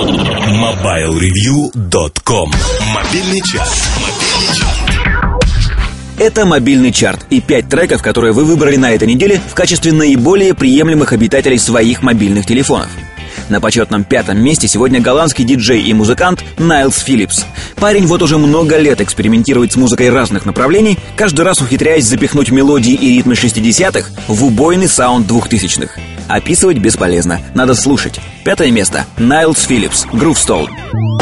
MobileReview.com Мобильный час. Это мобильный чарт и пять треков, которые вы выбрали на этой неделе в качестве наиболее приемлемых обитателей своих мобильных телефонов. На почетном пятом месте сегодня голландский диджей и музыкант Найлс Филлипс. Парень вот уже много лет экспериментирует с музыкой разных направлений, каждый раз ухитряясь запихнуть мелодии и ритмы 60-х в убойный саунд 2000-х. Описывать бесполезно, надо слушать. Пятое место. Найлс Филлипс. Groove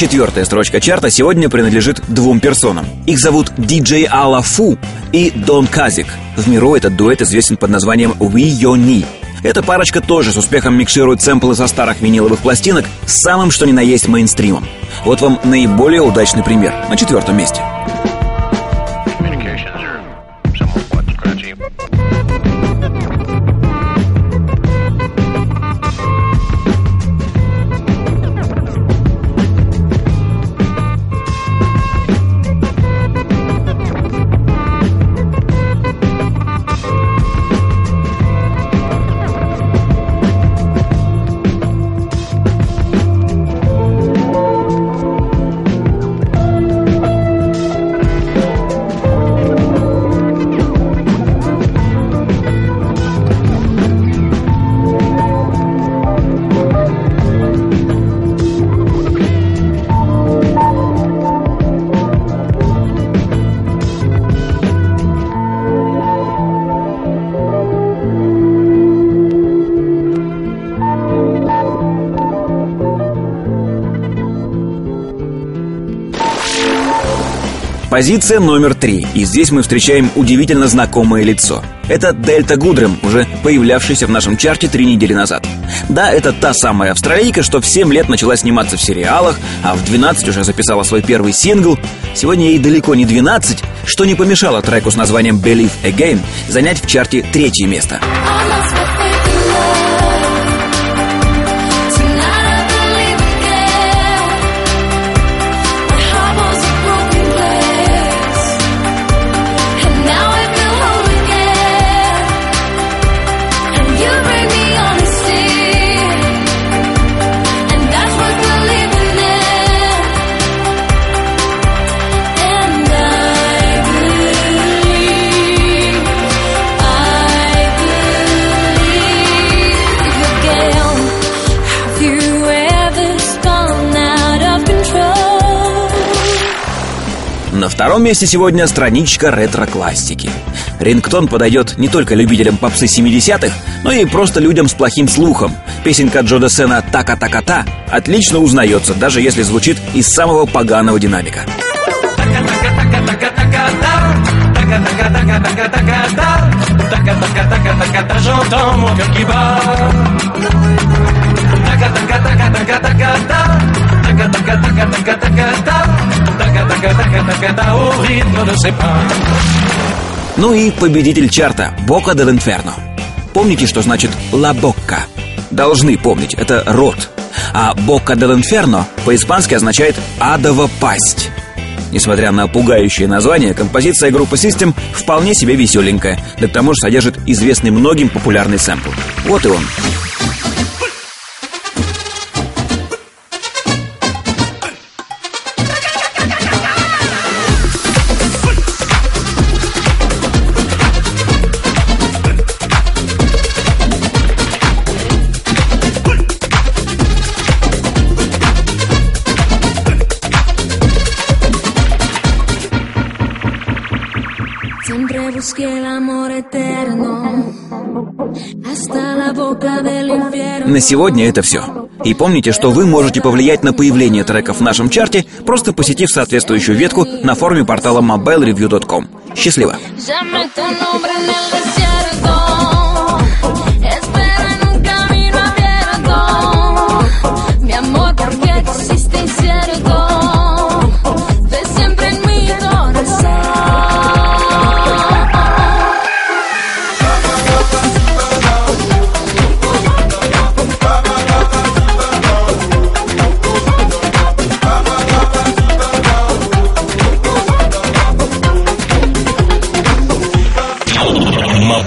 Четвертая строчка чарта сегодня принадлежит двум персонам. Их зовут диджей Алла Фу и Дон Казик. В миру этот дуэт известен под названием We Yo Ni. Эта парочка тоже с успехом микширует сэмплы со старых виниловых пластинок с самым что ни на есть мейнстримом. Вот вам наиболее удачный пример на четвертом месте. Позиция номер три. И здесь мы встречаем удивительно знакомое лицо. Это Дельта Гудрем, уже появлявшийся в нашем чарте три недели назад. Да, это та самая австралийка, что в 7 лет начала сниматься в сериалах, а в 12 уже записала свой первый сингл. Сегодня ей далеко не 12, что не помешало треку с названием Believe Again занять в чарте третье место. I На втором месте сегодня страничка ретро-классики. Рингтон подойдет не только любителям попсы 70-х, но и просто людям с плохим слухом. Песенка Джо Десена «Така-така-та» отлично узнается, даже если звучит из самого поганого динамика. J'entends Ну и победитель чарта Бока де Инферно. Помните, что значит «ла бокка»? Должны помнить, это рот. А «бока де Инферно» по-испански означает «адова пасть». Несмотря на пугающее название, композиция группы System вполне себе веселенькая, да к тому же содержит известный многим популярный сэмпл. Вот и он. Siempre busqué el amor eterno hasta la boca del infierno. На сегодня это все. И помните, что вы можете повлиять на появление треков в нашем чарте, просто посетив соответствующую ветку на форуме портала mobilereview.com. Счастливо!